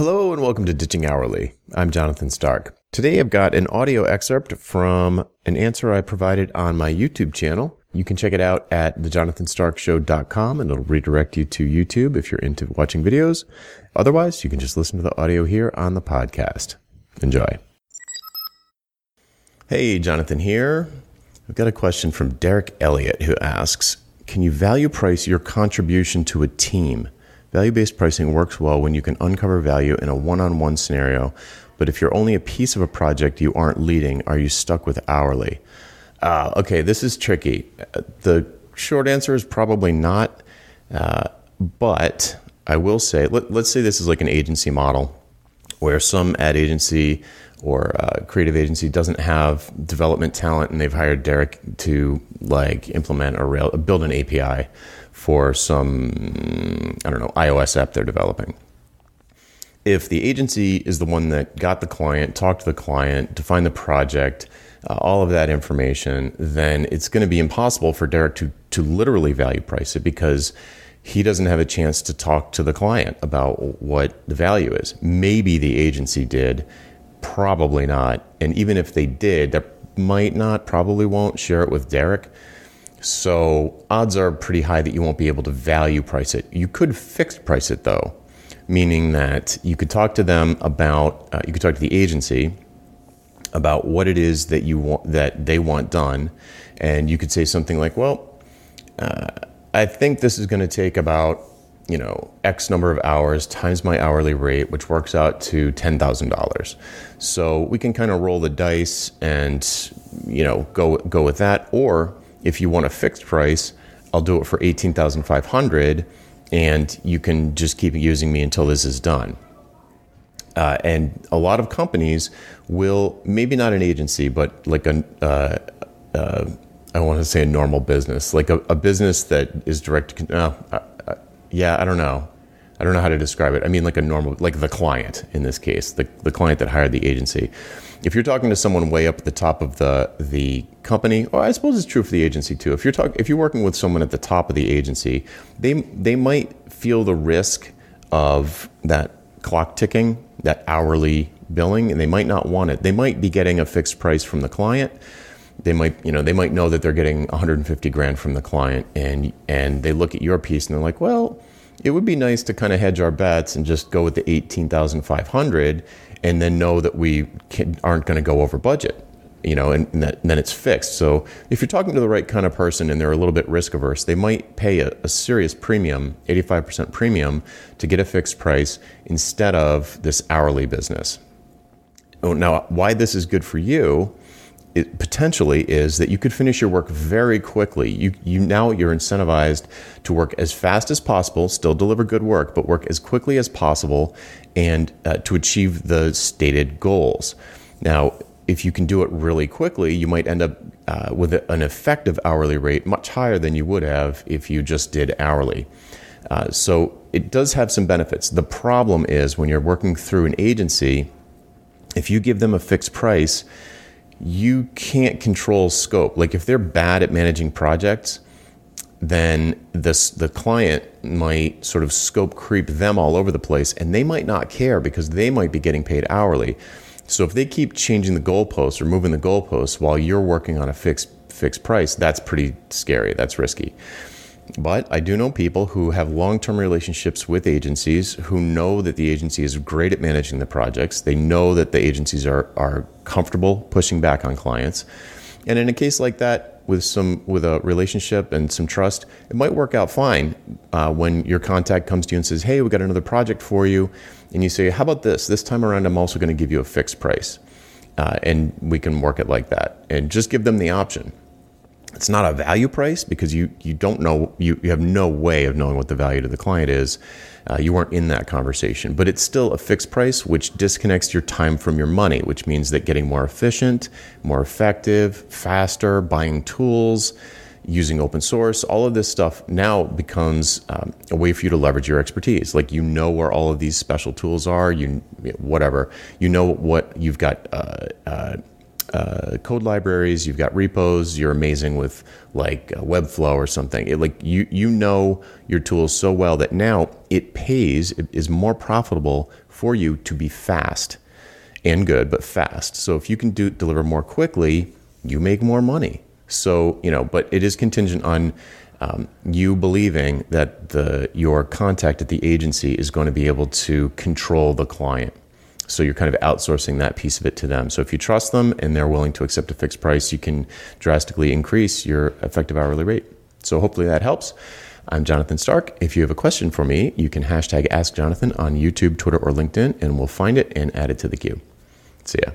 Hello and welcome to Ditching Hourly. I'm Jonathan Stark. Today I've got an audio excerpt from an answer I provided on my YouTube channel. You can check it out at thejonathanstarkshow.com and it'll redirect you to YouTube if you're into watching videos. Otherwise, you can just listen to the audio here on the podcast. Enjoy. Hey, Jonathan here. I've got a question from Derek Elliott who asks Can you value price your contribution to a team? Value based pricing works well when you can uncover value in a one on one scenario, but if you're only a piece of a project you aren't leading, are you stuck with hourly? Uh, okay, this is tricky. The short answer is probably not, uh, but I will say, let, us say this is like an agency model where some ad agency or uh, creative agency doesn't have development talent and they've hired Derek to like implement or rail, build an API for some, I don't know, iOS app they're developing. If the agency is the one that got the client, talked to the client, defined the project, uh, all of that information, then it's going to be impossible for Derek to, to literally value price it because he doesn't have a chance to talk to the client about what the value is. Maybe the agency did, probably not. And even if they did, they might not, probably won't share it with Derek so odds are pretty high that you won't be able to value price it. You could fixed price it though, meaning that you could talk to them about, uh, you could talk to the agency about what it is that you want that they want done, and you could say something like, "Well, uh, I think this is going to take about you know X number of hours times my hourly rate, which works out to ten thousand dollars. So we can kind of roll the dice and you know go go with that, or if you want a fixed price, I'll do it for 18,500 and you can just keep using me until this is done. Uh, and a lot of companies will, maybe not an agency, but like a, uh, uh, I want to say a normal business, like a, a business that is direct. To, uh, yeah, I don't know. I don't know how to describe it. I mean, like a normal, like the client in this case, the, the client that hired the agency if you're talking to someone way up at the top of the the company, or I suppose it's true for the agency too. If you're talking, if you're working with someone at the top of the agency, they they might feel the risk of that clock ticking, that hourly billing, and they might not want it. They might be getting a fixed price from the client. They might, you know, they might know that they're getting 150 grand from the client, and and they look at your piece and they're like, well, it would be nice to kind of hedge our bets and just go with the 18,500 and then know that we can, aren't going to go over budget you know, and, and, that, and, then it's fixed. So if you're talking to the right kind of person and they're a little bit risk averse, they might pay a, a, serious premium, 85% premium, to get a fixed price instead of this hourly business. Oh, now, why this is good for you it potentially is that you could finish your work very quickly. You, you now you're incentivized to work as fast as possible, still deliver good work, but work as quickly as possible and uh, to achieve the stated goals. Now, if you can do it really quickly, you might end up uh, with an effective hourly rate much higher than you would have if you just did hourly. Uh, so it does have some benefits. The problem is when you're working through an agency, if you give them a fixed price, you can't control scope. Like if they're bad at managing projects, then this the client might sort of scope creep them all over the place and they might not care because they might be getting paid hourly. So if they keep changing the goalposts or moving the goalposts while you're working on a fixed fixed price, that's pretty scary. That's risky. But I do know people who have long term relationships with agencies who know that the agency is great at managing the projects. They know that the agencies are, are comfortable pushing back on clients. And in a case like that, with some with a relationship and some trust, it might work out fine uh, when your contact comes to you and says, "Hey, we got another project for you," and you say, "How about this? This time around, I'm also going to give you a fixed price, uh, and we can work it like that." And just give them the option it's not a value price because you you don't know you, you have no way of knowing what the value to the client is. Uh, you weren't in that conversation but it's still a fixed price which disconnects your time from your money which means that getting more efficient more effective faster buying tools using open source all of this stuff now becomes um, a way for you to leverage your expertise. Like you know where all of these special tools are you whatever. You know what you've got uh, uh, uh, code libraries, you've got repos, you're amazing with like uh, Webflow or something. It, like you you know your tools so well that now it pays, it is more profitable for you to be fast and good, but fast. So if you can do deliver more quickly, you make more money. So you know, but it is contingent on um, you believing that the your contact at the agency is going to be able to control the client. So you're kind of outsourcing that piece of it to them. So if you trust them and they're willing to accept a fixed price, you can drastically increase your effective hourly rate. So hopefully that helps. I'm Jonathan Stark. If you have a question for me, you can hashtag Ask Jonathan on YouTube, Twitter, or LinkedIn, and we'll find it and add it to the queue. See ya.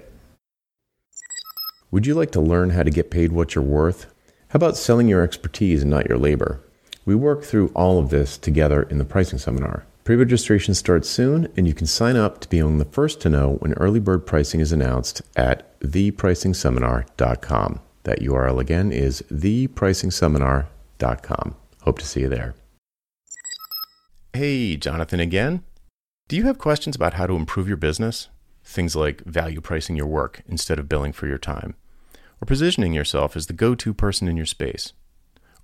Would you like to learn how to get paid what you're worth? How about selling your expertise and not your labor? We work through all of this together in the pricing seminar. Pre registration starts soon, and you can sign up to be among the first to know when early bird pricing is announced at thepricingseminar.com. That URL again is thepricingseminar.com. Hope to see you there. Hey, Jonathan again. Do you have questions about how to improve your business? Things like value pricing your work instead of billing for your time, or positioning yourself as the go to person in your space,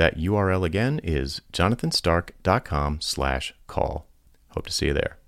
That URL again is jonathanstark.com slash call. Hope to see you there.